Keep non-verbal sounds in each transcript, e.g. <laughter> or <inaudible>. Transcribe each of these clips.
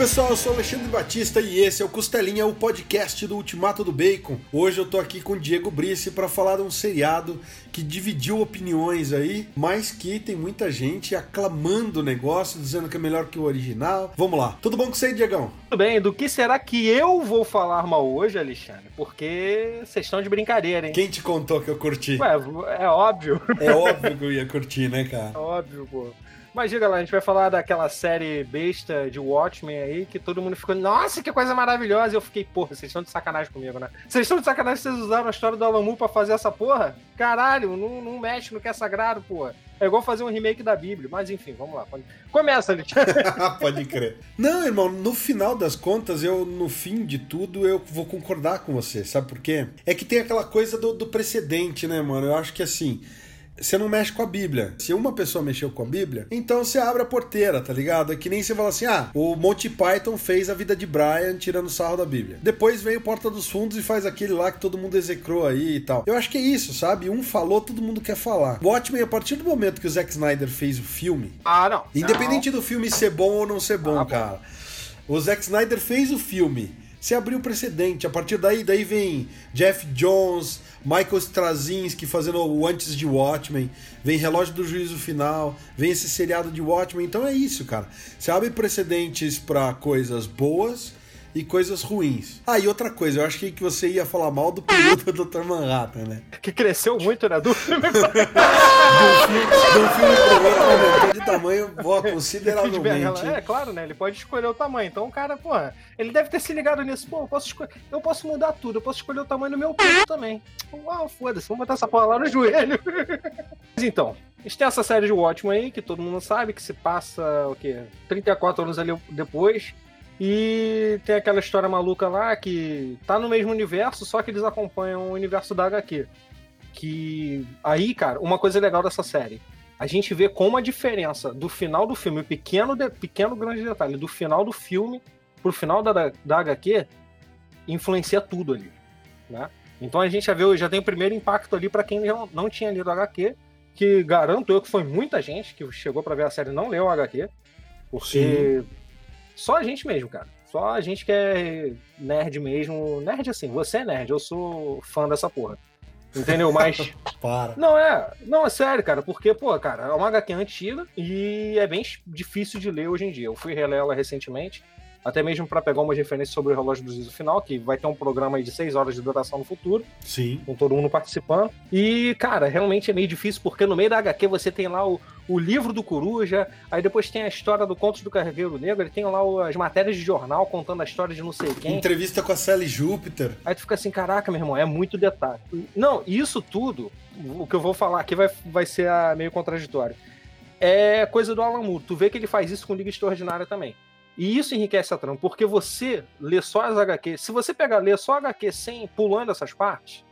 pessoal, eu sou Alexandre Batista e esse é o Costelinha, o podcast do Ultimato do Bacon. Hoje eu tô aqui com o Diego Brice para falar de um seriado que dividiu opiniões aí, mas que tem muita gente aclamando o negócio, dizendo que é melhor que o original. Vamos lá. Tudo bom com você, Diegão? Tudo bem. Do que será que eu vou falar mal hoje, Alexandre? Porque vocês estão de brincadeira, hein? Quem te contou que eu curti? Ué, é óbvio. É <laughs> óbvio que eu ia curtir, né, cara? É óbvio, pô. Mas diga lá, a gente vai falar daquela série besta de Watchmen aí, que todo mundo ficou, nossa, que coisa maravilhosa. E eu fiquei, porra, vocês estão de sacanagem comigo, né? Vocês estão de sacanagem vocês usaram a história do Alamu pra fazer essa porra? Caralho, não, não mexe no que é sagrado, porra. É igual fazer um remake da Bíblia. Mas enfim, vamos lá. Começa, ali. <laughs> Pode crer. Não, irmão, no final das contas, eu, no fim de tudo, eu vou concordar com você. Sabe por quê? É que tem aquela coisa do, do precedente, né, mano? Eu acho que assim você não mexe com a Bíblia. Se uma pessoa mexeu com a Bíblia, então você abre a porteira, tá ligado? É que nem você fala assim: ah, o Monty Python fez a vida de Brian tirando sarro da Bíblia. Depois vem o Porta dos Fundos e faz aquele lá que todo mundo execrou aí e tal. Eu acho que é isso, sabe? Um falou, todo mundo quer falar. Watchmen, a partir do momento que o Zack Snyder fez o filme. Ah, não. Independente não. do filme ser bom ou não ser bom, ah, cara. Bom. O Zack Snyder fez o filme você abriu o precedente. A partir daí, daí vem Jeff Jones, Michael Straczynski fazendo o antes de Watchmen, vem Relógio do Juízo Final, vem esse seriado de Watchmen. Então é isso, cara. Você abre precedentes para coisas boas e coisas ruins. Ah, e outra coisa, eu achei que você ia falar mal do piloto do Dr. Manhattan, né? Que cresceu muito, né? Do filme, do filme, do filme outro aumentou de tamanho ó, <laughs> consideravelmente. É, claro, né? Ele pode escolher o tamanho. Então o cara, pô, ele deve ter se ligado nisso. Pô, eu posso, escolher, eu posso mudar tudo, eu posso escolher o tamanho do meu peito também. Uau, foda-se, vamos botar essa porra lá no joelho. <laughs> Mas então, a gente tem essa série de Watchmen aí, que todo mundo sabe, que se passa, o quê? 34 anos ali depois e tem aquela história maluca lá que tá no mesmo universo, só que eles acompanham o universo da HQ. Que aí, cara, uma coisa legal dessa série. A gente vê como a diferença do final do filme, pequeno, de, pequeno grande detalhe, do final do filme pro final da, da HQ, influencia tudo ali. Né? Então a gente já vê, já tem o primeiro impacto ali para quem não, não tinha lido HQ, que garanto eu que foi muita gente que chegou para ver a série e não leu o HQ, porque Sim. Só a gente mesmo, cara. Só a gente que é nerd mesmo. Nerd assim, você é nerd, eu sou fã dessa porra. Entendeu? Mas. <laughs> Para. Não, é. Não, é sério, cara. Porque, pô, cara, é uma HQ antiga e é bem difícil de ler hoje em dia. Eu fui reler ela recentemente até mesmo para pegar umas referências sobre o relógio do juízo final, que vai ter um programa de seis horas de duração no futuro. Sim. Com todo mundo participando. E, cara, realmente é meio difícil, porque no meio da HQ você tem lá o, o livro do Coruja, aí depois tem a história do Contos do Carregueiro Negro, ele tem lá as matérias de jornal contando a história de não sei quem. Entrevista com a Sally Júpiter. Aí tu fica assim, caraca, meu irmão, é muito detalhe. Não, isso tudo, o que eu vou falar aqui vai, vai ser meio contraditório. É coisa do Alan Moore. Tu vê que ele faz isso com Liga Extraordinária também. E isso enriquece a trama, porque você lê só as HQ. Se você pegar ler só HQ sem pulando essas partes,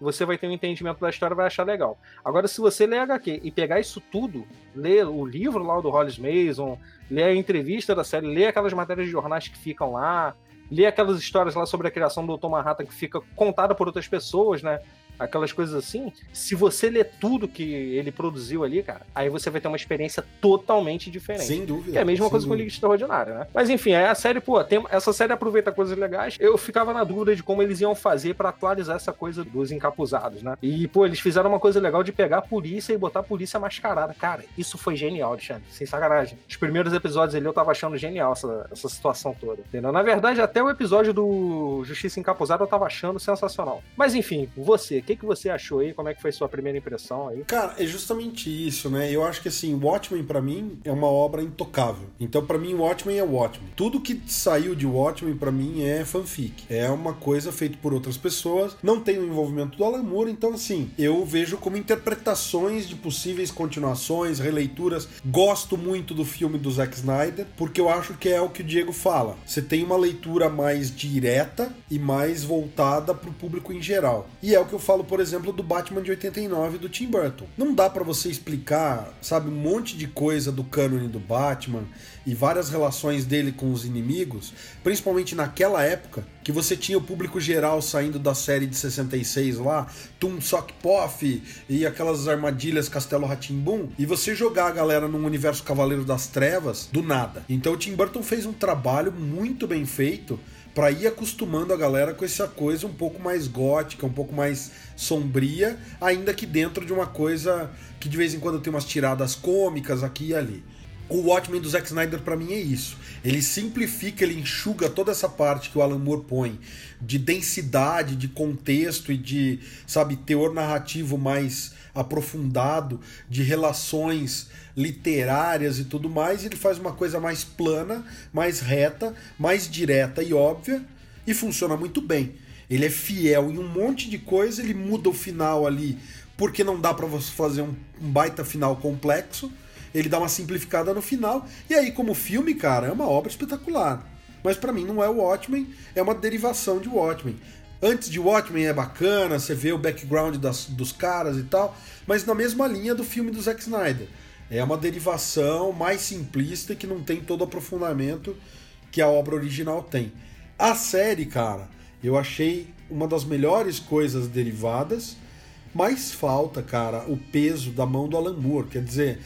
você vai ter um entendimento da história e vai achar legal. Agora, se você ler HQ e pegar isso tudo, ler o livro lá do Hollis Mason, ler a entrevista da série, ler aquelas matérias de jornais que ficam lá, ler aquelas histórias lá sobre a criação do Dr. Manhattan que fica contada por outras pessoas, né? Aquelas coisas assim, se você ler tudo que ele produziu ali, cara, aí você vai ter uma experiência totalmente diferente. Sem dúvida. Que é a mesma coisa dúvida. com Liga Extraordinária, né? Mas enfim, a série, pô, tem, essa série aproveita coisas legais. Eu ficava na dúvida de como eles iam fazer para atualizar essa coisa dos encapuzados, né? E, pô, eles fizeram uma coisa legal de pegar a polícia e botar a polícia mascarada. Cara, isso foi genial, Alexandre. Sem sacanagem. Os primeiros episódios ali eu tava achando genial essa, essa situação toda. Entendeu? Na verdade, até o episódio do Justiça Encapuzada eu tava achando sensacional. Mas enfim, você, o que, que você achou aí? Como é que foi sua primeira impressão aí? Cara, é justamente isso, né? Eu acho que assim, Watchmen para mim é uma obra intocável. Então para mim Watchmen é Watchmen. Tudo que saiu de Watchmen para mim é fanfic. É uma coisa feita por outras pessoas, não tem o envolvimento do Alan Moore, então assim, eu vejo como interpretações de possíveis continuações, releituras. Gosto muito do filme do Zack Snyder, porque eu acho que é o que o Diego fala. Você tem uma leitura mais direta e mais voltada para o público em geral. E é o que eu falo falo, por exemplo, do Batman de 89 do Tim Burton. Não dá para você explicar, sabe, um monte de coisa do cânone do Batman e várias relações dele com os inimigos, principalmente naquela época, que você tinha o público geral saindo da série de 66 lá, Tum Sock Poff e aquelas armadilhas Castelo Ratimbum, e você jogar a galera num universo Cavaleiro das Trevas do nada. Então o Tim Burton fez um trabalho muito bem feito para ir acostumando a galera com essa coisa um pouco mais gótica, um pouco mais sombria, ainda que dentro de uma coisa que de vez em quando tem umas tiradas cômicas aqui e ali. O Watchmen do Zack Snyder para mim é isso. Ele simplifica, ele enxuga toda essa parte que o Alan Moore põe de densidade, de contexto e de, sabe, teor narrativo mais aprofundado, de relações literárias e tudo mais, ele faz uma coisa mais plana, mais reta, mais direta e óbvia e funciona muito bem. Ele é fiel em um monte de coisa, ele muda o final ali porque não dá para você fazer um, um baita final complexo. Ele dá uma simplificada no final e aí como filme, cara, é uma obra espetacular. Mas para mim não é o Watchmen, é uma derivação de Watchmen. Antes de Watchmen é bacana, você vê o background das, dos caras e tal, mas na mesma linha do filme do Zack Snyder. É uma derivação mais simplista que não tem todo o aprofundamento que a obra original tem. A série, cara, eu achei uma das melhores coisas derivadas, mas falta, cara, o peso da mão do Alan Moore. Quer dizer,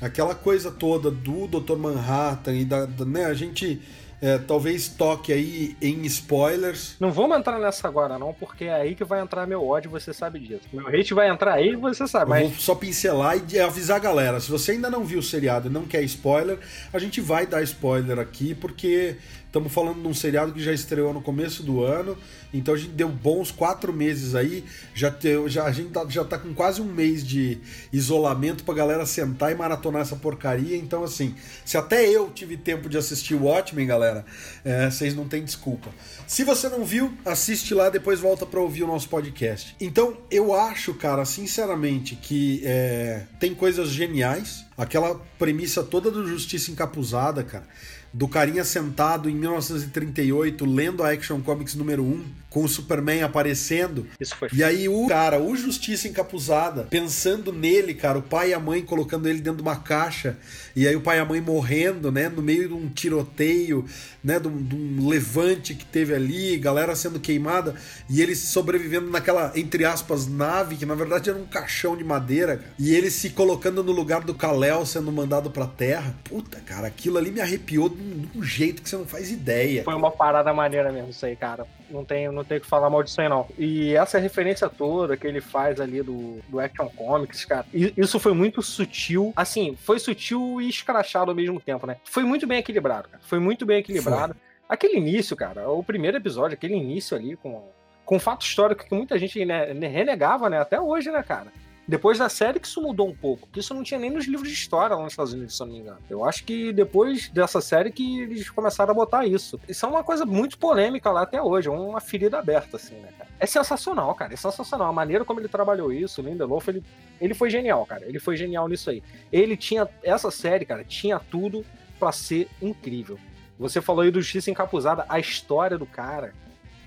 aquela coisa toda do Dr. Manhattan e da, da né, a gente é, talvez toque aí em spoilers. Não vamos entrar nessa agora, não, porque é aí que vai entrar meu ódio, você sabe disso. Meu hate vai entrar aí, você sabe. Mas... Vou só pincelar e avisar a galera. Se você ainda não viu o seriado e não quer spoiler, a gente vai dar spoiler aqui, porque Estamos falando de um seriado que já estreou no começo do ano, então a gente deu bons quatro meses aí. Já, te, já A gente tá, já tá com quase um mês de isolamento pra galera sentar e maratonar essa porcaria. Então, assim, se até eu tive tempo de assistir o Watchmen, galera, é, vocês não têm desculpa. Se você não viu, assiste lá, depois volta pra ouvir o nosso podcast. Então, eu acho, cara, sinceramente, que é, tem coisas geniais. Aquela premissa toda do Justiça Encapuzada, cara do carinha sentado em 1938 lendo a Action Comics número 1 com o Superman aparecendo. Isso foi. E aí o cara, o Justiça encapuzada, pensando nele, cara, o pai e a mãe colocando ele dentro de uma caixa, e aí o pai e a mãe morrendo, né, no meio de um tiroteio, né, de um, de um levante que teve ali, galera sendo queimada, e ele sobrevivendo naquela, entre aspas, nave, que na verdade era um caixão de madeira, cara, e ele se colocando no lugar do Kal-El sendo mandado pra Terra. Puta, cara, aquilo ali me arrepiou de um, de um jeito que você não faz ideia. Foi uma parada maneira mesmo isso aí, cara. Não tem, não tem que falar mal disso aí, não. E essa referência toda que ele faz ali do, do Action Comics, cara, isso foi muito sutil. Assim, foi sutil e escrachado ao mesmo tempo, né? Foi muito bem equilibrado, cara. Foi muito bem equilibrado. Aquele início, cara, o primeiro episódio, aquele início ali com, com fato histórico que muita gente né, renegava, né? Até hoje, né, cara? Depois da série que isso mudou um pouco, que isso não tinha nem nos livros de história lá nos Estados Unidos, se eu não me engano. Eu acho que depois dessa série que eles começaram a botar isso. Isso é uma coisa muito polêmica lá até hoje, uma ferida aberta, assim, né, cara? É sensacional, cara, é sensacional. A maneira como ele trabalhou isso, o Lindelof, ele, ele foi genial, cara. Ele foi genial nisso aí. Ele tinha, essa série, cara, tinha tudo para ser incrível. Você falou aí do Justiça Encapuzada, a história do cara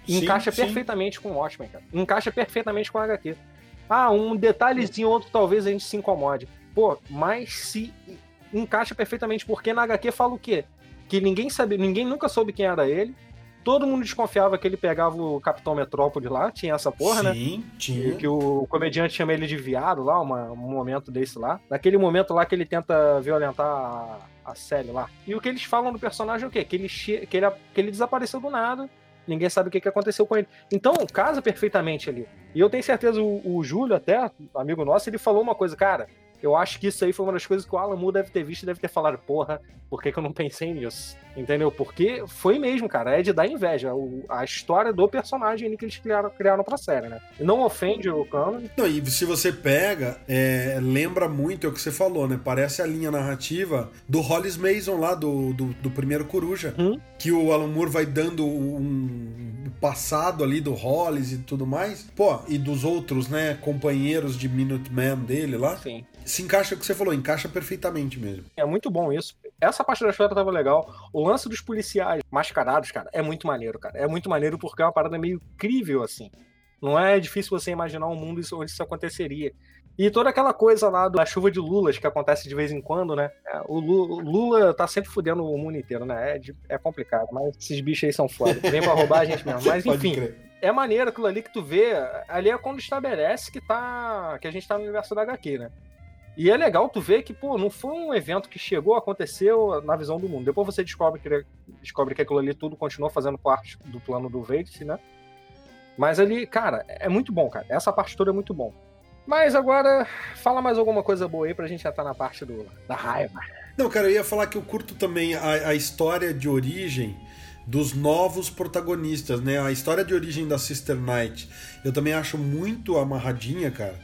encaixa sim. perfeitamente com o Watchmen, cara. Encaixa perfeitamente com o HQ. Ah, um detalhezinho outro talvez a gente se incomode. Pô, mas se encaixa perfeitamente, porque na HQ fala o quê? Que ninguém sabe, ninguém nunca soube quem era ele. Todo mundo desconfiava que ele pegava o Capitão Metrópole lá, tinha essa porra, Sim, né? Sim, tinha. Que o comediante chama ele de viado lá, uma, um momento desse lá. Naquele momento lá que ele tenta violentar a, a Sally lá. E o que eles falam do personagem é o quê? Que ele, que ele, que ele desapareceu do nada ninguém sabe o que, que aconteceu com ele. Então, casa perfeitamente ali. E eu tenho certeza, o, o Júlio, até, amigo nosso, ele falou uma coisa, cara. Eu acho que isso aí foi uma das coisas que o Alan Moore deve ter visto e deve ter falado, porra, por que, que eu não pensei nisso? Entendeu? Porque foi mesmo, cara, é de dar inveja. O, a história do personagem que eles criaram, criaram pra série, né? Não ofende o Canon. Não, e se você pega, é, lembra muito é o que você falou, né? Parece a linha narrativa do Hollis Mason lá, do, do, do primeiro Coruja. Hum? Que o Alan Moore vai dando um passado ali do Hollis e tudo mais. Pô, e dos outros, né, companheiros de Minuteman dele lá. Sim se encaixa o que você falou, encaixa perfeitamente mesmo. É muito bom isso. Essa parte da história tava legal. O lance dos policiais mascarados, cara, é muito maneiro, cara. É muito maneiro porque é uma parada meio crível, assim. Não é difícil você imaginar um mundo onde isso aconteceria. E toda aquela coisa lá da chuva de lulas que acontece de vez em quando, né? É, o Lula, o Lula tá sempre fudendo o mundo inteiro, né? É, é, complicado, mas esses bichos aí são foda. Vem pra roubar a gente mesmo. Mas enfim, é maneiro aquilo ali que tu vê. Ali é quando estabelece que, tá, que a gente tá no universo da HQ, né? E é legal tu ver que, pô, não foi um evento que chegou, aconteceu na visão do mundo. Depois você descobre que, descobre que aquilo ali tudo continuou fazendo parte do plano do Veidt, né? Mas ali, cara, é muito bom, cara. Essa parte toda é muito bom. Mas agora, fala mais alguma coisa boa aí pra gente já tá na parte do, da raiva. Não, cara, eu ia falar que eu curto também a, a história de origem dos novos protagonistas, né? A história de origem da Sister Knight. Eu também acho muito amarradinha, cara.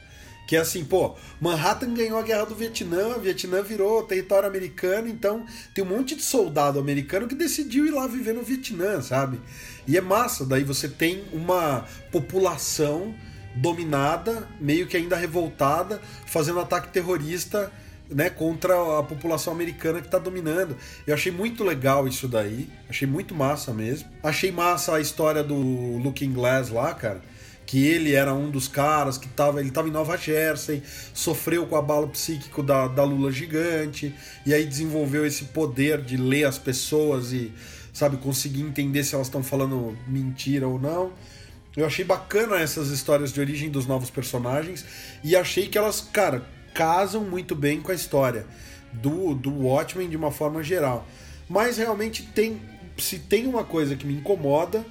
Que é assim, pô, Manhattan ganhou a guerra do Vietnã, o Vietnã virou território americano, então tem um monte de soldado americano que decidiu ir lá viver no Vietnã, sabe? E é massa, daí você tem uma população dominada, meio que ainda revoltada, fazendo ataque terrorista né, contra a população americana que está dominando. Eu achei muito legal isso daí, achei muito massa mesmo. Achei massa a história do Looking Glass lá, cara, que ele era um dos caras que tava, ele tava em Nova Jersey, sofreu com o abalo psíquico da, da Lula gigante, e aí desenvolveu esse poder de ler as pessoas e, sabe, conseguir entender se elas estão falando mentira ou não. Eu achei bacana essas histórias de origem dos novos personagens e achei que elas, cara, casam muito bem com a história do, do Watchmen de uma forma geral. Mas realmente tem. Se tem uma coisa que me incomoda,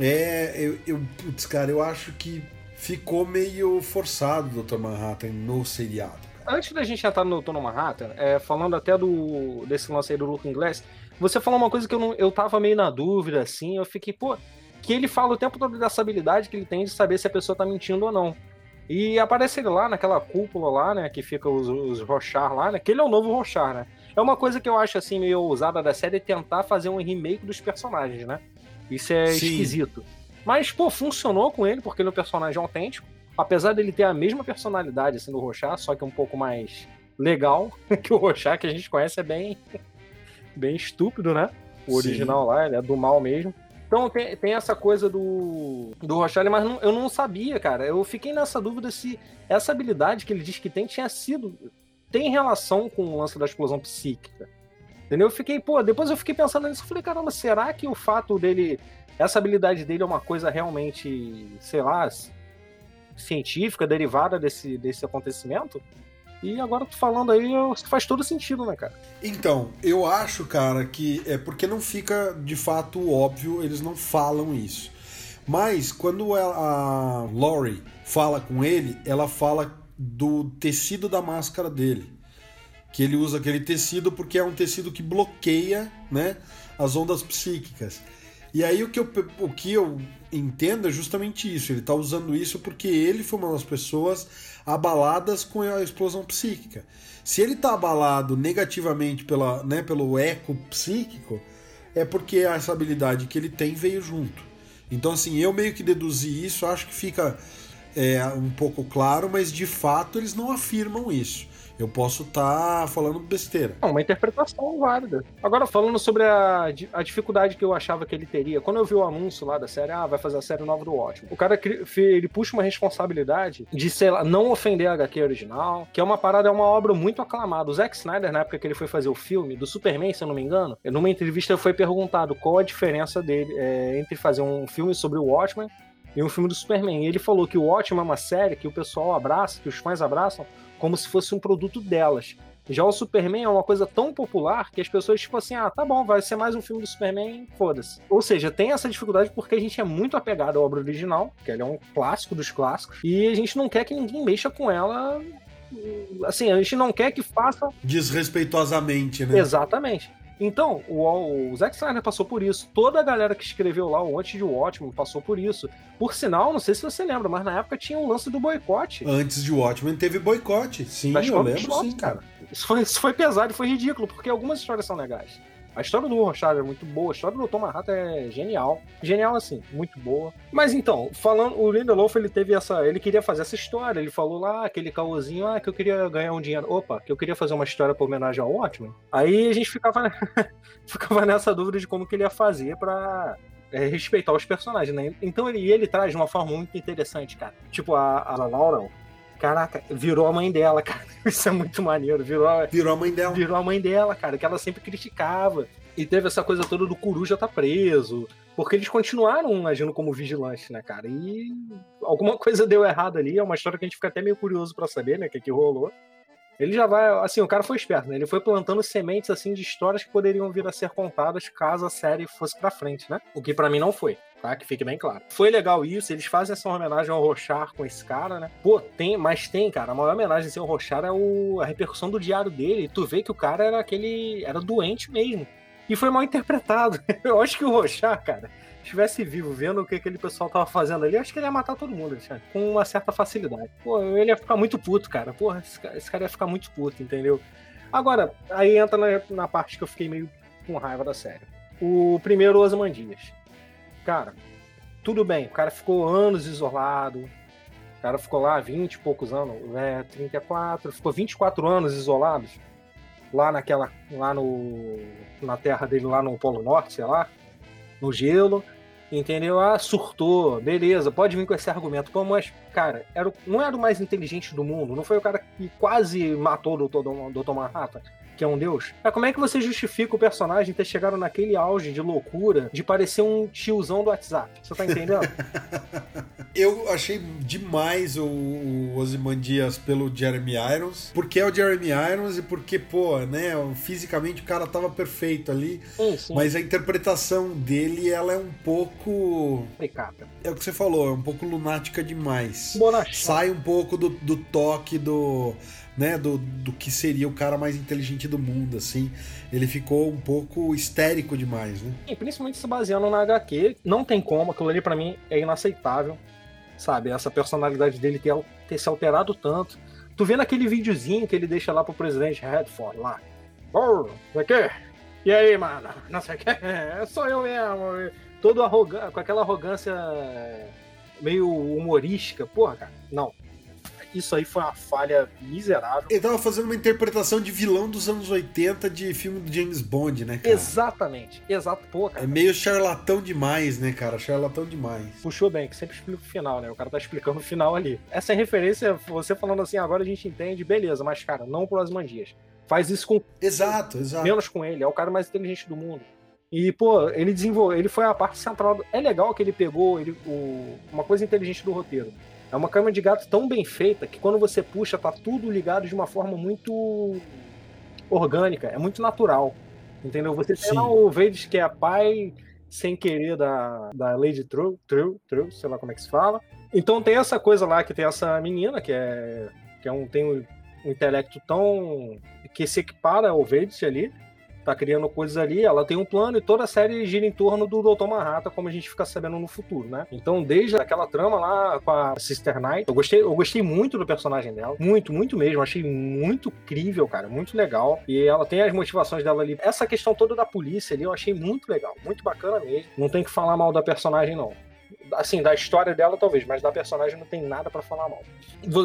é. Eu, eu, putz, cara, eu acho que ficou meio forçado o Dr. Manhattan no seriado. Antes da gente entrar no Dr. Manhattan, é, falando até do desse lance aí do Looking Glass, você falou uma coisa que eu, não, eu tava meio na dúvida, assim, eu fiquei, pô, que ele fala o tempo todo dessa habilidade que ele tem de saber se a pessoa tá mentindo ou não. E aparece ele lá naquela cúpula lá, né, que fica os, os Rochar lá, né, que ele é o novo Rochar, né. É uma coisa que eu acho, assim, meio ousada da série, tentar fazer um remake dos personagens, né. Isso é Sim. esquisito. Mas, pô, funcionou com ele, porque ele é um personagem autêntico. Apesar dele ter a mesma personalidade, assim, do Rochar, só que um pouco mais legal, <laughs> que o Rochar que a gente conhece é bem, <laughs> bem estúpido, né. O original Sim. lá, ele é do mal mesmo. Então tem, tem essa coisa do, do Rochelle, mas não, eu não sabia, cara. Eu fiquei nessa dúvida se essa habilidade que ele diz que tem tinha sido. tem relação com o lance da explosão psíquica. Entendeu? Eu fiquei, pô, depois eu fiquei pensando nisso. Falei, caramba, será que o fato dele. Essa habilidade dele é uma coisa realmente, sei lá, científica, derivada desse, desse acontecimento? E agora tu falando aí, faz todo sentido, né, cara? Então, eu acho, cara, que é porque não fica de fato óbvio, eles não falam isso. Mas quando a Lori fala com ele, ela fala do tecido da máscara dele. Que ele usa aquele tecido porque é um tecido que bloqueia né, as ondas psíquicas. E aí o que eu, o que eu entendo é justamente isso. Ele está usando isso porque ele foi uma das pessoas abaladas com a explosão psíquica. Se ele está abalado negativamente pela, né, pelo eco psíquico, é porque essa habilidade que ele tem veio junto. Então, assim, eu meio que deduzi isso, acho que fica é, um pouco claro, mas de fato eles não afirmam isso eu posso estar tá falando besteira. Uma interpretação válida. Agora, falando sobre a, a dificuldade que eu achava que ele teria, quando eu vi o anúncio lá da série, ah, vai fazer a série nova do ótimo. O cara ele puxa uma responsabilidade de, sei lá, não ofender a HQ original, que é uma parada, é uma obra muito aclamada. O Zack Snyder, na época que ele foi fazer o filme do Superman, se eu não me engano, numa entrevista foi perguntado qual a diferença dele é, entre fazer um filme sobre o Watchmen e um filme do Superman. E ele falou que o Watchmen é uma série que o pessoal abraça, que os fãs abraçam, como se fosse um produto delas. Já o Superman é uma coisa tão popular que as pessoas, tipo assim, ah, tá bom, vai ser mais um filme do Superman, foda-se. Ou seja, tem essa dificuldade porque a gente é muito apegado à obra original, que ela é um clássico dos clássicos, e a gente não quer que ninguém mexa com ela. Assim, a gente não quer que faça. Desrespeitosamente, né? Exatamente. Então, o, o Zack Snyder passou por isso. Toda a galera que escreveu lá o Antes de Watchmen passou por isso. Por sinal, não sei se você lembra, mas na época tinha o um lance do boicote. Antes de Watchmen teve boicote. Sim, mas eu lembro, sim, cara. Isso foi, isso foi pesado e foi ridículo, porque algumas histórias são legais. A história do Rorschach é muito boa, a história do Dr. Manhattan é genial. Genial assim, muito boa. Mas então, falando, o Lindelof, ele teve essa, ele queria fazer essa história, ele falou lá aquele caôzinho, ah, que eu queria ganhar um dinheiro. Opa, que eu queria fazer uma história para homenagem ao Watchmen. Aí a gente ficava <laughs> ficava nessa dúvida de como que ele ia fazer para é respeitar os personagens, né? Então ele, ele traz de uma forma muito interessante, cara. Tipo, a, a Laura, caraca, virou a mãe dela, <laughs> cara. Isso é muito maneiro. Virou, virou a mãe dela. Virou a mãe dela, cara, que ela sempre criticava. E teve essa coisa toda do Coruja tá preso. Porque eles continuaram agindo como vigilantes, né, cara? E alguma coisa deu errado ali. É uma história que a gente fica até meio curioso para saber, né? O que, que rolou. Ele já vai, assim, o cara foi esperto, né? Ele foi plantando sementes, assim, de histórias que poderiam vir a ser contadas caso a série fosse pra frente, né? O que para mim não foi, tá? Que fique bem claro. Foi legal isso, eles fazem essa homenagem ao Rochar com esse cara, né? Pô, tem, mas tem, cara, a maior homenagem assim, ao Rochar é o, a repercussão do diário dele. Tu vê que o cara era aquele, era doente mesmo. E foi mal interpretado. <laughs> Eu acho que o Rochar, cara, estivesse vivo, vendo o que aquele pessoal tava fazendo ali, acho que ele ia matar todo mundo, Alexandre, com uma certa facilidade. Pô, ele ia ficar muito puto, cara. Porra, esse cara, esse cara ia ficar muito puto, entendeu? Agora, aí entra na, na, parte que eu fiquei meio com raiva da série. O primeiro Osmandias. Cara, tudo bem, o cara ficou anos isolado. O cara ficou lá 20 e poucos anos, né? 34, ficou 24 anos isolados. Lá naquela. lá no. na terra dele, lá no Polo Norte, sei lá. No gelo Entendeu? Ah, surtou, beleza, pode vir com esse argumento. Pô, mas, cara, era, não era o mais inteligente do mundo, não foi o cara que quase matou o Dr. Dr. Manhattan que é um deus. Mas como é que você justifica o personagem ter chegado naquele auge de loucura de parecer um tiozão do WhatsApp? Você tá entendendo? <laughs> Eu achei demais o, o Ozymandias pelo Jeremy Irons, porque é o Jeremy Irons e porque, pô, né, fisicamente o cara tava perfeito ali, sim, sim. mas a interpretação dele, ela é um pouco... É o que você falou, é um pouco lunática demais. Sai um pouco do, do toque do né, do, do que seria o cara mais inteligente do mundo, assim. Ele ficou um pouco histérico demais, né? E principalmente se baseando na HQ, não tem como, aquilo ali para mim é inaceitável, sabe? Essa personalidade dele ter, ter se alterado tanto. Tu vê naquele videozinho que ele deixa lá pro presidente Redford lá. Oh, não sei E aí, mano? Não sei o que. <laughs> Sou eu mesmo. Todo arrogante, com aquela arrogância meio humorística. Porra, cara, não isso aí foi uma falha miserável. Ele tava fazendo uma interpretação de vilão dos anos 80 de filme do James Bond, né, cara? Exatamente. Exato, pô, cara. É meio charlatão demais, né, cara? Charlatão demais. Puxou bem, que sempre explica o final, né? O cara tá explicando o final ali. Essa é referência, você falando assim, agora a gente entende, beleza, mas, cara, não pro Mandias. Faz isso com. Exato, exato. Menos com ele. É o cara mais inteligente do mundo. E, pô, ele desenvolveu, ele foi a parte central. Do... É legal que ele pegou ele, o... uma coisa inteligente do roteiro. É uma cama de gato tão bem feita que quando você puxa, tá tudo ligado de uma forma muito orgânica, é muito natural. Entendeu? Você tem lá o Vedes que é pai sem querer da, da Lady True, True, True, sei lá como é que se fala. Então tem essa coisa lá que tem essa menina que é que é um tem um, um intelecto tão que se equipara ao Vedes ali tá criando coisas ali, ela tem um plano e toda a série gira em torno do Dr. Manhattan, como a gente fica sabendo no futuro, né? Então, desde aquela trama lá com a Sister Knight, eu gostei, eu gostei muito do personagem dela, muito, muito mesmo, achei muito crível, cara, muito legal. E ela tem as motivações dela ali. Essa questão toda da polícia ali, eu achei muito legal, muito bacana mesmo. Não tem que falar mal da personagem não assim, da história dela talvez, mas da personagem não tem nada para falar mal.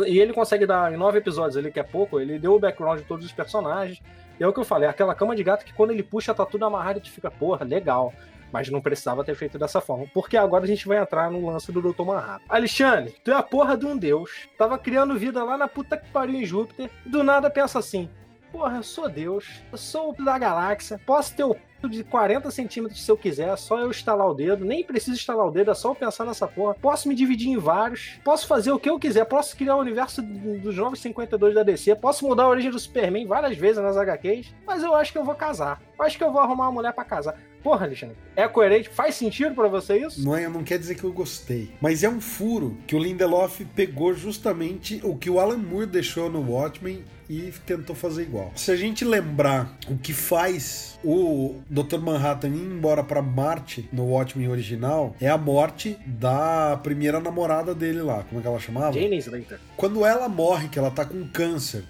E ele consegue dar, em nove episódios ali, que é pouco, ele deu o background de todos os personagens, e é o que eu falei, aquela cama de gato que quando ele puxa tá tudo amarrado e fica, porra, legal. Mas não precisava ter feito dessa forma. Porque agora a gente vai entrar no lance do Dr. Manhattan. Alexandre, tu é a porra de um deus. Tava criando vida lá na puta que pariu em Júpiter. Do nada pensa assim: porra, eu sou Deus. Eu sou da galáxia. Posso ter o de 40 centímetros se eu quiser, é só eu instalar o dedo, nem preciso instalar o dedo, é só eu pensar nessa porra. Posso me dividir em vários, posso fazer o que eu quiser, posso criar o universo dos 952 da DC, posso mudar a origem do Superman várias vezes nas HQs, mas eu acho que eu vou casar. Eu acho que eu vou arrumar uma mulher para casar. Porra, Alexandre, é coerente? Faz sentido para você isso? Não, é, não quer dizer que eu gostei. Mas é um furo que o Lindelof pegou justamente o que o Alan Moore deixou no Watchmen e tentou fazer igual. Se a gente lembrar o que faz o Dr. Manhattan ir embora para Marte no Watchmen original, é a morte da primeira namorada dele lá. Como é que ela chamava? Jane Slater. Quando ela morre, que ela tá com câncer,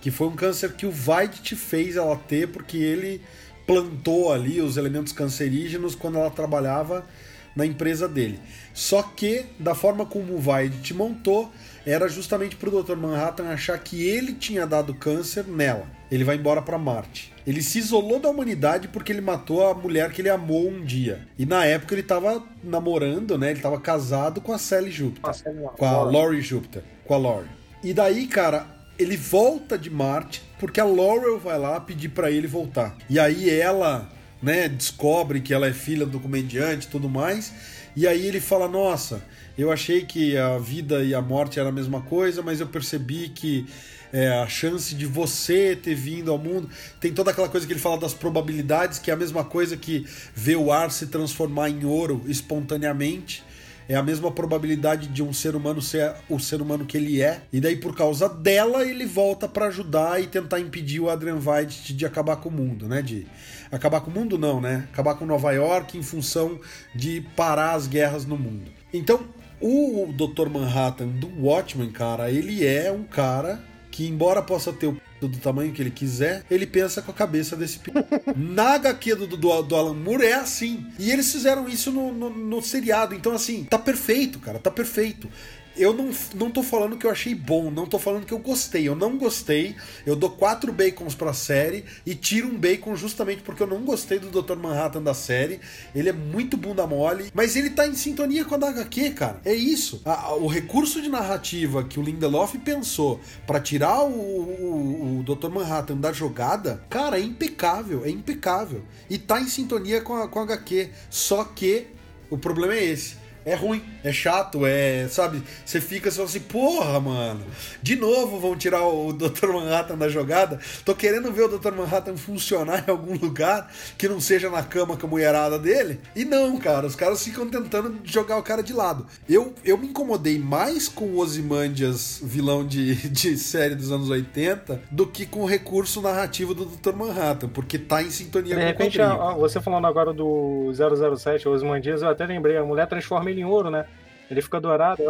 que foi um câncer que o Veidt fez ela ter porque ele plantou ali os elementos cancerígenos quando ela trabalhava na empresa dele. Só que, da forma como o Violet montou, era justamente pro Dr. Manhattan achar que ele tinha dado câncer nela. Ele vai embora para Marte. Ele se isolou da humanidade porque ele matou a mulher que ele amou um dia. E na época ele tava namorando, né? Ele tava casado com a Sally Júpiter. Com a Laurie Júpiter. Com a Laurie. E daí, cara, ele volta de Marte porque a Laurel vai lá pedir para ele voltar. E aí ela, né, descobre que ela é filha do comediante e tudo mais. E aí ele fala: Nossa, eu achei que a vida e a morte era a mesma coisa, mas eu percebi que é, a chance de você ter vindo ao mundo. Tem toda aquela coisa que ele fala das probabilidades, que é a mesma coisa que ver o ar se transformar em ouro espontaneamente. É a mesma probabilidade de um ser humano ser o ser humano que ele é. E daí, por causa dela, ele volta para ajudar e tentar impedir o Adrian Veidt de acabar com o mundo, né? De acabar com o mundo, não, né? Acabar com Nova York em função de parar as guerras no mundo. Então, o Dr. Manhattan do Watchmen, cara, ele é um cara que, embora possa ter o do tamanho que ele quiser, ele pensa com a cabeça desse p... <laughs> Na HQ do, do, do, Alan Moore é assim. E eles fizeram isso no, no, no seriado. Então, assim, tá perfeito, cara, tá perfeito eu não, não tô falando que eu achei bom, não tô falando que eu gostei. Eu não gostei. Eu dou quatro bacons pra série e tiro um bacon justamente porque eu não gostei do Dr. Manhattan da série. Ele é muito bunda mole, mas ele tá em sintonia com a da HQ, cara. É isso. A, o recurso de narrativa que o Lindelof pensou para tirar o, o Dr. Manhattan da jogada, cara, é impecável. É impecável. E tá em sintonia com a, com a HQ. Só que o problema é esse é ruim, é chato, é, sabe? Você fica só assim, porra, mano. De novo vão tirar o <laughs> Dr. Manhattan da jogada. Tô querendo ver o Dr. Manhattan funcionar <laughs> em algum lugar que não seja na cama com a mulherada dele. E não, cara, os caras ficam tentando jogar o cara de lado. Eu, eu me incomodei mais com o Ozymandias, vilão de, <laughs> de série dos anos 80, do que com o recurso narrativo do Dr. Manhattan, porque tá em sintonia de com repente, o quadrinho. você falando agora do 007, Ozymandias, eu até lembrei, a mulher transforma ele em ouro, né? Ele fica dourado.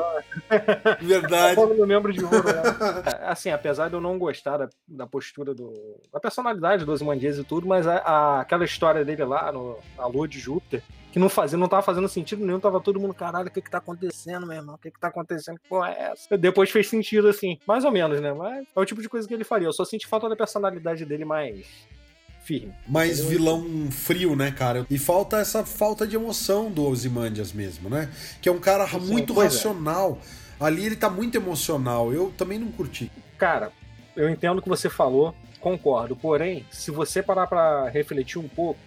<laughs> Verdade. Como membro de ouro, né? Assim, apesar de eu não gostar da, da postura do. da personalidade dos Mandias e tudo, mas a, a, aquela história dele lá, no, a lua de Júpiter, que não fazia, não tava fazendo sentido nenhum, tava todo mundo, caralho, o que que tá acontecendo, meu irmão? O que que tá acontecendo? Que porra é essa? Depois fez sentido, assim, mais ou menos, né? Mas é o tipo de coisa que ele faria. Eu só senti falta da personalidade dele mais firme. Mais vilão frio, né, cara? E falta essa falta de emoção do Ozymandias mesmo, né? Que é um cara Sim, muito é. racional. É. Ali ele tá muito emocional. Eu também não curti. Cara, eu entendo o que você falou, concordo. Porém, se você parar para refletir um pouco,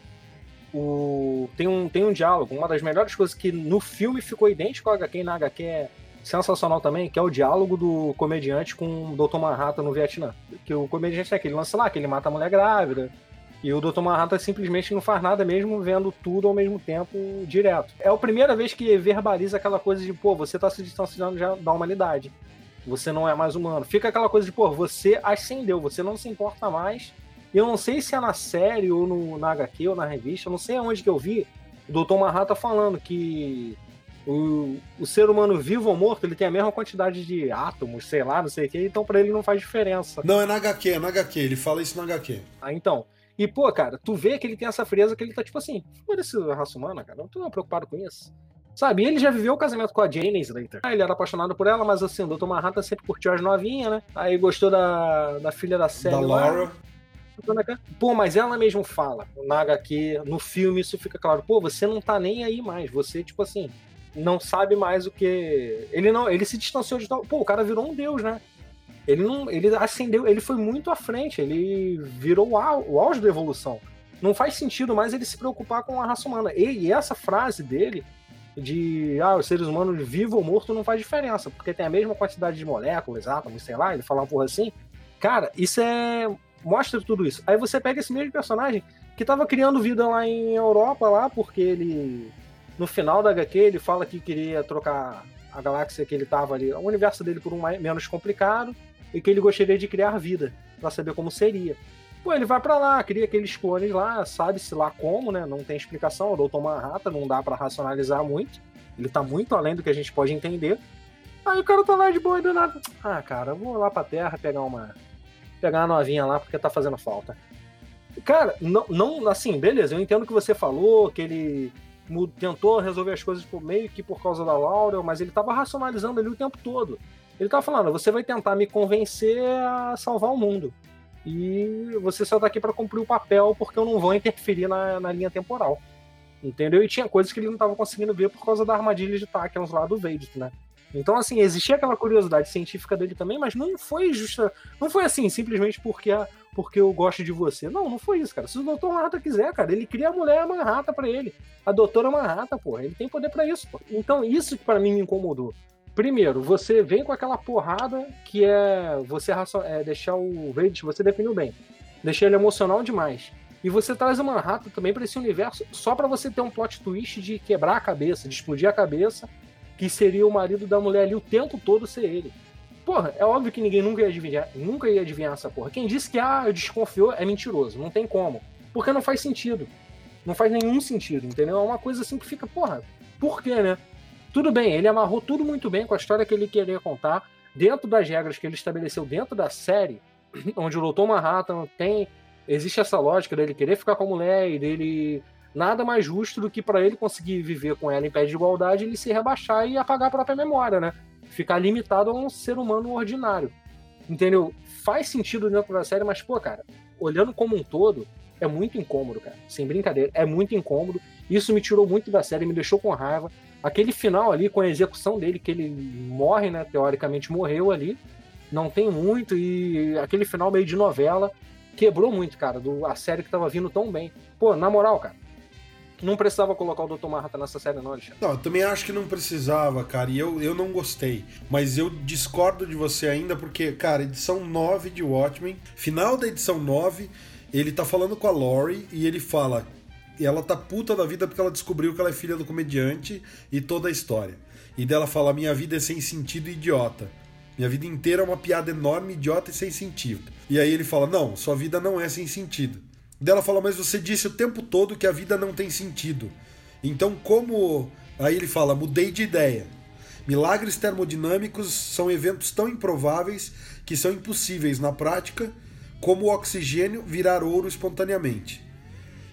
o... tem, um, tem um diálogo. Uma das melhores coisas que no filme ficou idêntico ao HQ e na HQ é sensacional também, que é o diálogo do comediante com o Dr. Manhattan no Vietnã. Que o comediante é aquele lance lá, que ele mata a mulher grávida, e o Dr. Manhattan simplesmente não faz nada mesmo vendo tudo ao mesmo tempo direto. É a primeira vez que verbaliza aquela coisa de, pô, você tá se distanciando já da humanidade. Você não é mais humano. Fica aquela coisa de, pô, você ascendeu, você não se importa mais. Eu não sei se é na série ou no, na HQ ou na revista, eu não sei aonde que eu vi o Dr. Manhattan falando que o, o ser humano vivo ou morto, ele tem a mesma quantidade de átomos, sei lá, não sei o que, então para ele não faz diferença. Não, é na HQ, é na HQ, ele fala isso na HQ. Ah, então. E, pô, cara, tu vê que ele tem essa frieza que ele tá tipo assim, foda-se raça humana, cara, não tô preocupado com isso. Sabe, e ele já viveu o casamento com a Jane Slater. Ah, ele era apaixonado por ela, mas assim, o Dr. Manhattan sempre curtiu as novinhas, né? Aí gostou da, da filha da Sally. Da Laura. Pô, mas ela mesmo fala, na HQ, no filme, isso fica claro. Pô, você não tá nem aí mais. Você, tipo assim, não sabe mais o que. Ele não. Ele se distanciou de tal. Pô, o cara virou um deus, né? Ele não, ele ascendeu, ele foi muito à frente, ele virou o, auge da evolução. Não faz sentido mais ele se preocupar com a raça humana. E, e essa frase dele de ah, os seres humanos vivo ou morto não faz diferença, porque tem a mesma quantidade de moléculas, átomos, sei lá, ele fala uma porra assim. Cara, isso é mostra tudo isso. Aí você pega esse mesmo personagem que tava criando vida lá em Europa lá, porque ele no final da HQ ele fala que queria trocar a galáxia que ele tava ali, o universo dele por um menos complicado e que ele gostaria de criar vida, para saber como seria. Pô, ele vai para lá, cria aqueles clones lá, sabe-se lá como, né? Não tem explicação. O Dr. Manhattan não dá para racionalizar muito. Ele tá muito além do que a gente pode entender. Aí o cara tá lá de boa e do nada. Ah, cara, vou lá pra terra pegar uma. pegar uma novinha lá porque tá fazendo falta. Cara, não, não, assim, beleza, eu entendo o que você falou, que ele tentou resolver as coisas por meio que por causa da Laura, mas ele tava racionalizando ali o tempo todo. Ele tava falando: você vai tentar me convencer a salvar o mundo. E você só tá aqui para cumprir o papel porque eu não vou interferir na, na linha temporal. Entendeu? E tinha coisas que ele não tava conseguindo ver por causa da armadilha de Tachyon lá do Vader, né? Então, assim, existia aquela curiosidade científica dele também, mas não foi justa. Não foi assim, simplesmente porque, a, porque eu gosto de você. Não, não foi isso, cara. Se o Doutor Manhattan quiser, cara, ele cria a mulher Manhattan pra ele. A doutora Manhattan, porra. Ele tem poder para isso, porra. Então, isso que para mim me incomodou. Primeiro, você vem com aquela porrada que é você é deixar o Vade, você definiu bem, deixar ele emocional demais. E você traz o Manhattan também para esse universo só para você ter um plot twist de quebrar a cabeça, de explodir a cabeça que seria o marido da mulher ali o tempo todo ser ele. Porra, é óbvio que ninguém nunca ia adivinhar, nunca ia adivinhar essa porra. Quem disse que ah, desconfiou é mentiroso, não tem como. Porque não faz sentido. Não faz nenhum sentido, entendeu? É uma coisa assim que fica, porra, por quê, né? Tudo bem, ele amarrou tudo muito bem com a história que ele queria contar, dentro das regras que ele estabeleceu dentro da série, <clears throat> onde o Doutor Manhattan tem. Existe essa lógica dele querer ficar com a mulher e dele nada mais justo do que para ele conseguir viver com ela em pé de igualdade, ele se rebaixar e apagar a própria memória, né? Ficar limitado a um ser humano ordinário. Entendeu? Faz sentido dentro da série, mas, pô, cara, olhando como um todo, é muito incômodo, cara. Sem brincadeira, é muito incômodo. Isso me tirou muito da série, me deixou com raiva. Aquele final ali, com a execução dele, que ele morre, né? Teoricamente morreu ali. Não tem muito, e aquele final meio de novela quebrou muito, cara, do, a série que tava vindo tão bem. Pô, na moral, cara, não precisava colocar o Dr. Manhattan nessa série, não, Alexandre. Não, eu também acho que não precisava, cara. E eu, eu não gostei. Mas eu discordo de você ainda, porque, cara, edição 9 de Watchmen, final da edição 9, ele tá falando com a Lori e ele fala. Ela tá puta da vida porque ela descobriu que ela é filha do comediante e toda a história. E dela fala: Minha vida é sem sentido e idiota. Minha vida inteira é uma piada enorme, idiota e sem sentido. E aí ele fala: Não, sua vida não é sem sentido. Dela fala, mas você disse o tempo todo que a vida não tem sentido. Então, como. Aí ele fala, mudei de ideia. Milagres termodinâmicos são eventos tão improváveis que são impossíveis na prática, como o oxigênio virar ouro espontaneamente.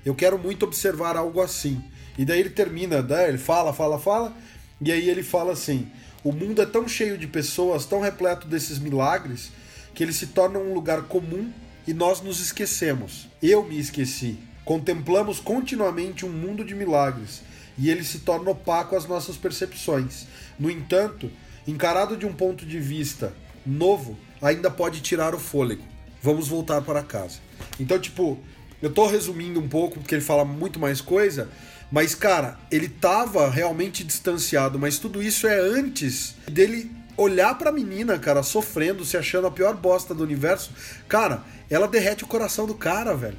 Eu quero muito observar algo assim. E daí ele termina, né? ele fala, fala, fala, e aí ele fala assim: o mundo é tão cheio de pessoas, tão repleto desses milagres, que ele se torna um lugar comum e nós nos esquecemos. Eu me esqueci. Contemplamos continuamente um mundo de milagres e ele se torna opaco às nossas percepções. No entanto, encarado de um ponto de vista novo, ainda pode tirar o fôlego. Vamos voltar para casa. Então, tipo, eu tô resumindo um pouco porque ele fala muito mais coisa, mas cara, ele tava realmente distanciado, mas tudo isso é antes dele olhar pra menina, cara, sofrendo, se achando a pior bosta do universo. Cara, ela derrete o coração do cara, velho.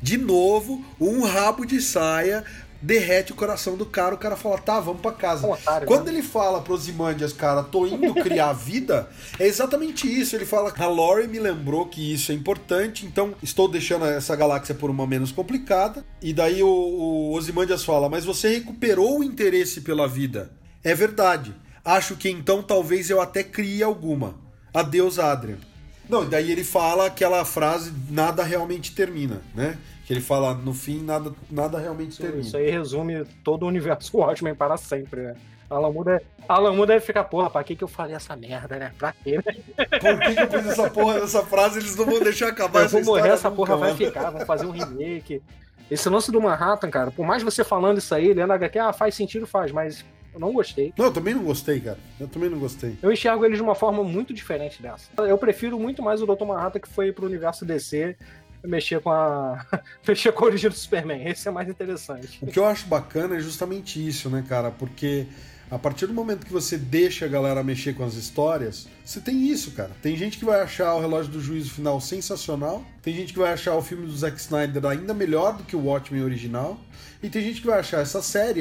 De novo, um rabo de saia derrete o coração do cara, o cara fala, tá, vamos pra casa. Um otário, Quando né? ele fala pro Ozymandias, cara, tô indo criar vida, é exatamente isso. Ele fala, a Lori me lembrou que isso é importante, então estou deixando essa galáxia por uma menos complicada. E daí o, o Ozymandias fala, mas você recuperou o interesse pela vida. É verdade. Acho que então talvez eu até crie alguma. Adeus, Adrian. Não, e daí ele fala aquela frase, nada realmente termina, né? Que ele fala, no fim, nada, nada realmente isso, termina. Isso aí resume todo o universo <laughs> Watchmen para sempre, né? Alan Moore, Alan Moore deve ficar, porra, pra que, que eu falei essa merda, né? Pra quê? Né? <laughs> Por que, que eu fiz essa porra dessa frase? Eles não vão deixar acabar eu vou morrer, essa porra vai ficar, vão fazer um remake. Esse lance do Manhattan, cara, por mais você falando isso aí, lendo HQ, ah, faz sentido, faz, mas eu não gostei. Não, eu também não gostei, cara. Eu também não gostei. Eu enxergo ele de uma forma muito diferente dessa. Eu prefiro muito mais o Dr. Manhattan que foi pro universo DC mexer com a <laughs> mexer com a origem do Superman. Esse é mais interessante. O que eu acho bacana é justamente isso, né, cara? Porque a partir do momento que você deixa a galera mexer com as histórias, você tem isso, cara. Tem gente que vai achar o Relógio do Juízo Final sensacional, tem gente que vai achar o filme do Zack Snyder ainda melhor do que o Watchmen original, e tem gente que vai achar essa série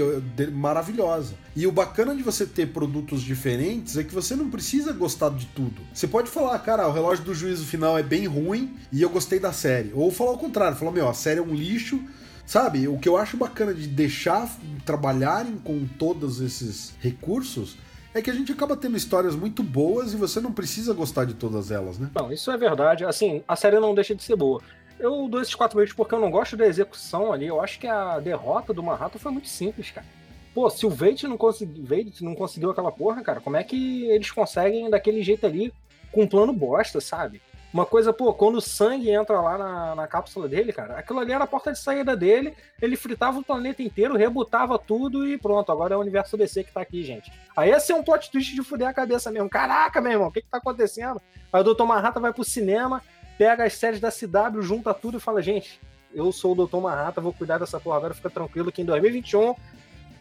maravilhosa. E o bacana de você ter produtos diferentes é que você não precisa gostar de tudo. Você pode falar, cara, o Relógio do Juízo Final é bem ruim e eu gostei da série. Ou falar o contrário, falar, meu, a série é um lixo Sabe, o que eu acho bacana de deixar trabalharem com todos esses recursos é que a gente acaba tendo histórias muito boas e você não precisa gostar de todas elas, né? Não, isso é verdade. Assim, a série não deixa de ser boa. Eu dou esses quatro meses porque eu não gosto da execução ali. Eu acho que a derrota do Manhattan foi muito simples, cara. Pô, se o Veit não, consegui, Veit não conseguiu aquela porra, cara, como é que eles conseguem daquele jeito ali com um plano bosta, sabe? Uma coisa, pô, quando o sangue entra lá na, na cápsula dele, cara, aquilo ali era a porta de saída dele, ele fritava o planeta inteiro, rebutava tudo e pronto, agora é o universo DC que tá aqui, gente. Aí ia ser um plot twist de fuder a cabeça mesmo. Caraca, meu irmão, o que que tá acontecendo? Aí o Dr. Manhattan vai pro cinema, pega as séries da CW, junta tudo e fala, gente, eu sou o Dr. Manhattan, vou cuidar dessa porra agora, fica tranquilo que em 2021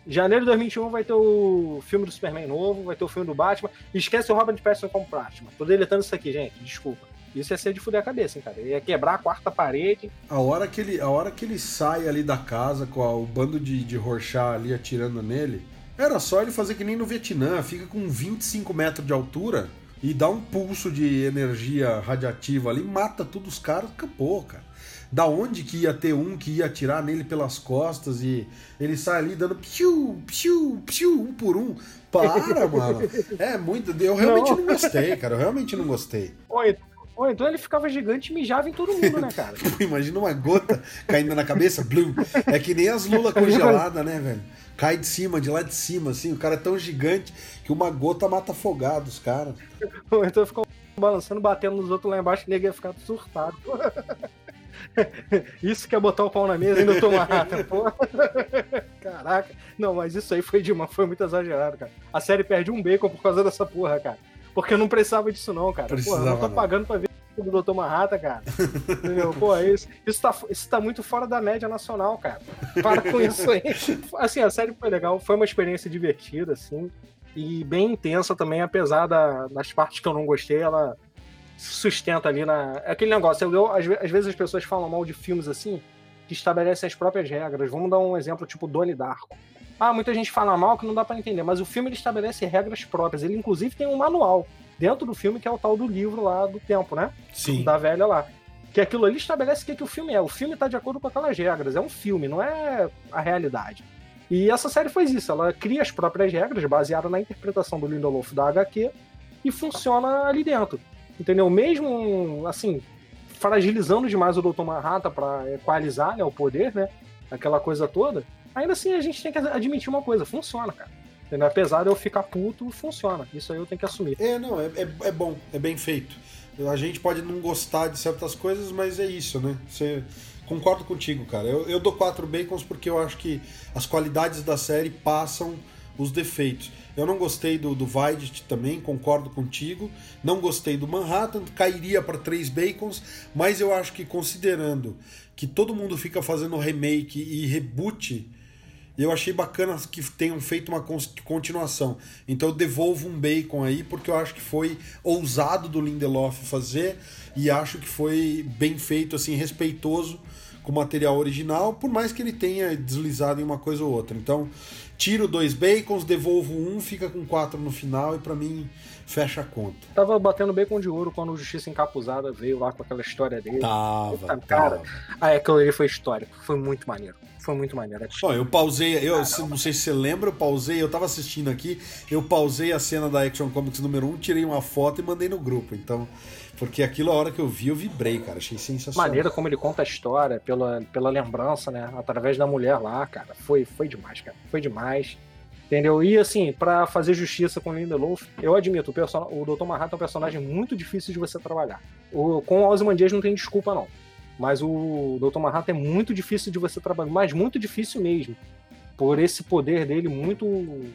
Janeiro de 2021 vai ter o filme do Superman novo, vai ter o filme do Batman. Esquece o Robert Pattinson como Batman. Tô deletando isso aqui, gente. Desculpa. Isso ia ser de fuder a cabeça, hein, cara. Ia quebrar a quarta parede. A hora que ele, a hora que ele sai ali da casa com a, o bando de, de Rorschach ali atirando nele, era só ele fazer que nem no Vietnã, fica com 25 metros de altura e dá um pulso de energia radiativa ali, mata todos os caras, acabou, cara da onde que ia ter um que ia atirar nele pelas costas e ele sai ali dando piu, piu, piu, um por um. Para, mano. <laughs> É muito. Eu realmente não, não gostei, cara. Eu realmente não gostei. Oi. Ou então ele ficava gigante e mijava em todo mundo, né, cara? <laughs> Imagina uma gota caindo na cabeça, blum. É que nem as lulas <laughs> congeladas, né, velho? Cai de cima, de lá de cima, assim. O cara é tão gigante que uma gota mata afogados, cara. <laughs> Ou então ficou balançando, batendo nos outros lá embaixo e ninguém ia ficar surtado. Isso que é botar o pau na mesa e não tomar rata, pô. Caraca. Não, mas isso aí foi demais, foi muito exagerado, cara. A série perde um bacon por causa dessa porra, cara. Porque eu não precisava disso, não, cara. Precisava, porra, eu não tô pagando pra ver o Dr. Marrata, cara. Entendeu? Pô, isso, isso, tá, isso tá muito fora da média nacional, cara. Para com isso aí. Assim, a série foi legal, foi uma experiência divertida, assim, e bem intensa também, apesar da, das partes que eu não gostei, ela sustenta ali na. É aquele negócio, eu, às, às, vezes as pessoas falam mal de filmes assim, que estabelecem as próprias regras. Vamos dar um exemplo tipo Doni Darko. Ah, muita gente fala mal que não dá para entender, mas o filme ele estabelece regras próprias. Ele, inclusive, tem um manual dentro do filme, que é o tal do livro lá do tempo, né? Sim. Da velha lá. Que aquilo ali estabelece o que, que o filme é. O filme tá de acordo com aquelas regras. É um filme, não é a realidade. E essa série faz isso. Ela cria as próprias regras, baseada na interpretação do Lindelof da HQ, e funciona ali dentro entendeu? Mesmo, assim, fragilizando demais o Dr. Manhattan para equalizar né, o poder, né? Aquela coisa toda. Ainda assim, a gente tem que admitir uma coisa: funciona, cara. Entendeu? Apesar de eu ficar puto, funciona. Isso aí eu tenho que assumir. É, não, é, é, é bom, é bem feito. A gente pode não gostar de certas coisas, mas é isso, né? Você. Concordo contigo, cara. Eu, eu dou quatro bacons porque eu acho que as qualidades da série passam os defeitos. Eu não gostei do, do Videt também, concordo contigo. Não gostei do Manhattan, cairia para três bacons, mas eu acho que considerando que todo mundo fica fazendo remake e reboot, eu achei bacana que tenham feito uma continuação. Então eu devolvo um bacon aí, porque eu acho que foi ousado do Lindelof fazer e acho que foi bem feito, assim, respeitoso com o material original, por mais que ele tenha deslizado em uma coisa ou outra. Então, tiro dois bacons, devolvo um, fica com quatro no final e para mim fecha a conta. Tava batendo bacon de ouro quando o Justiça Encapuzada veio lá com aquela história dele. Tava, cara. Ah, é, aquilo ali foi histórico. Foi muito maneiro. Foi muito maneiro. Ó, eu pausei, eu não sei se você lembra, eu pausei, eu tava assistindo aqui, eu pausei a cena da Action Comics número 1, tirei uma foto e mandei no grupo. Então, porque aquilo, a hora que eu vi, eu vibrei, cara. Achei sensacional. Maneira como ele conta a história, pela, pela lembrança, né? Através da mulher lá, cara. Foi, foi demais, cara. Foi demais. Entendeu? E assim, para fazer justiça com Lindelof, eu admito, o, person... o Dr. Manhattan é um personagem muito difícil de você trabalhar. O... Com o Ozymandias não tem desculpa, não. Mas o Dr. Manhattan é muito difícil de você trabalhar, mas muito difícil mesmo. Por esse poder dele muito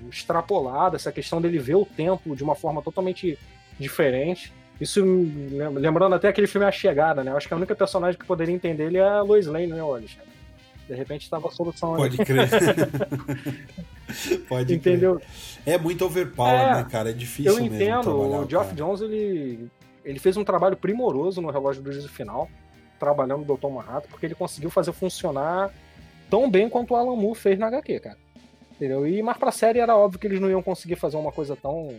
extrapolado, essa questão dele ver o tempo de uma forma totalmente diferente. Isso lembrando até aquele filme A Chegada, né? Eu acho que a única personagem que poderia entender ele é a Lois Lane, né, Alexandre? De repente estava a solução Pode ali. crer. <laughs> Pode Entendeu? Crer. É muito overpower, é, né, cara? É difícil Eu entendo. o Geoff Jones, ele, ele fez um trabalho primoroso no relógio do juízo final, trabalhando no Dr. Manhattan, porque ele conseguiu fazer funcionar tão bem quanto o Alan Moore fez na HQ, cara. Entendeu? E mais pra série era óbvio que eles não iam conseguir fazer uma coisa tão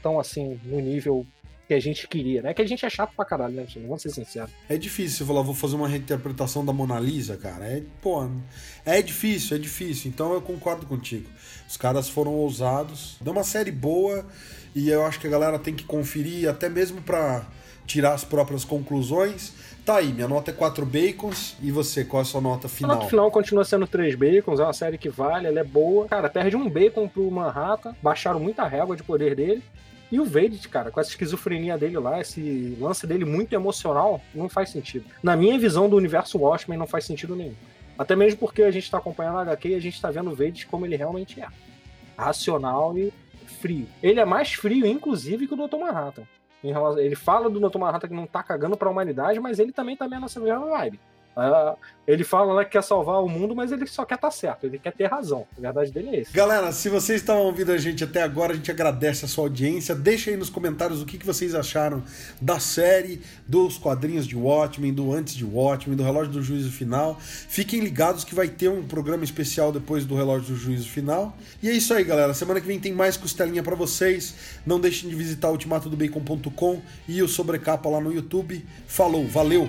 tão assim, no nível que a gente queria, né? Que a gente é chato pra caralho, né, Vamos ser sinceros. É difícil você falar, vou fazer uma reinterpretação da Mona Lisa, cara. É, pô, é difícil, é difícil. Então eu concordo contigo. Os caras foram ousados. Deu uma série boa e eu acho que a galera tem que conferir, até mesmo pra tirar as próprias conclusões. Tá aí, minha nota é 4 bacons. E você, qual é a sua nota final? A nota final continua sendo 3 bacons, é uma série que vale, ela é boa. Cara, perde um bacon pro Manhattan, baixaram muita régua de poder dele. E o Vader, cara, com essa esquizofrenia dele lá, esse lance dele muito emocional, não faz sentido. Na minha visão do universo Watchmen, não faz sentido nenhum. Até mesmo porque a gente tá acompanhando a HQ e a gente tá vendo o Vader como ele realmente é. Racional e frio. Ele é mais frio, inclusive, que o Dr. Manhattan. Ele fala do Dr. Manhattan que não tá cagando pra humanidade, mas ele também tá meio nessa mesma vibe. Ele fala que quer salvar o mundo, mas ele só quer estar tá certo, ele quer ter razão. A verdade dele é esse. Galera, se vocês estão ouvindo a gente até agora, a gente agradece a sua audiência. Deixa aí nos comentários o que, que vocês acharam da série, dos quadrinhos de Watchmen, do antes de Watchmen, do relógio do juízo final. Fiquem ligados que vai ter um programa especial depois do relógio do juízo final. E é isso aí, galera. Semana que vem tem mais costelinha para vocês. Não deixem de visitar ultimatodobacon.com e o Sobrecapa lá no YouTube. Falou, valeu!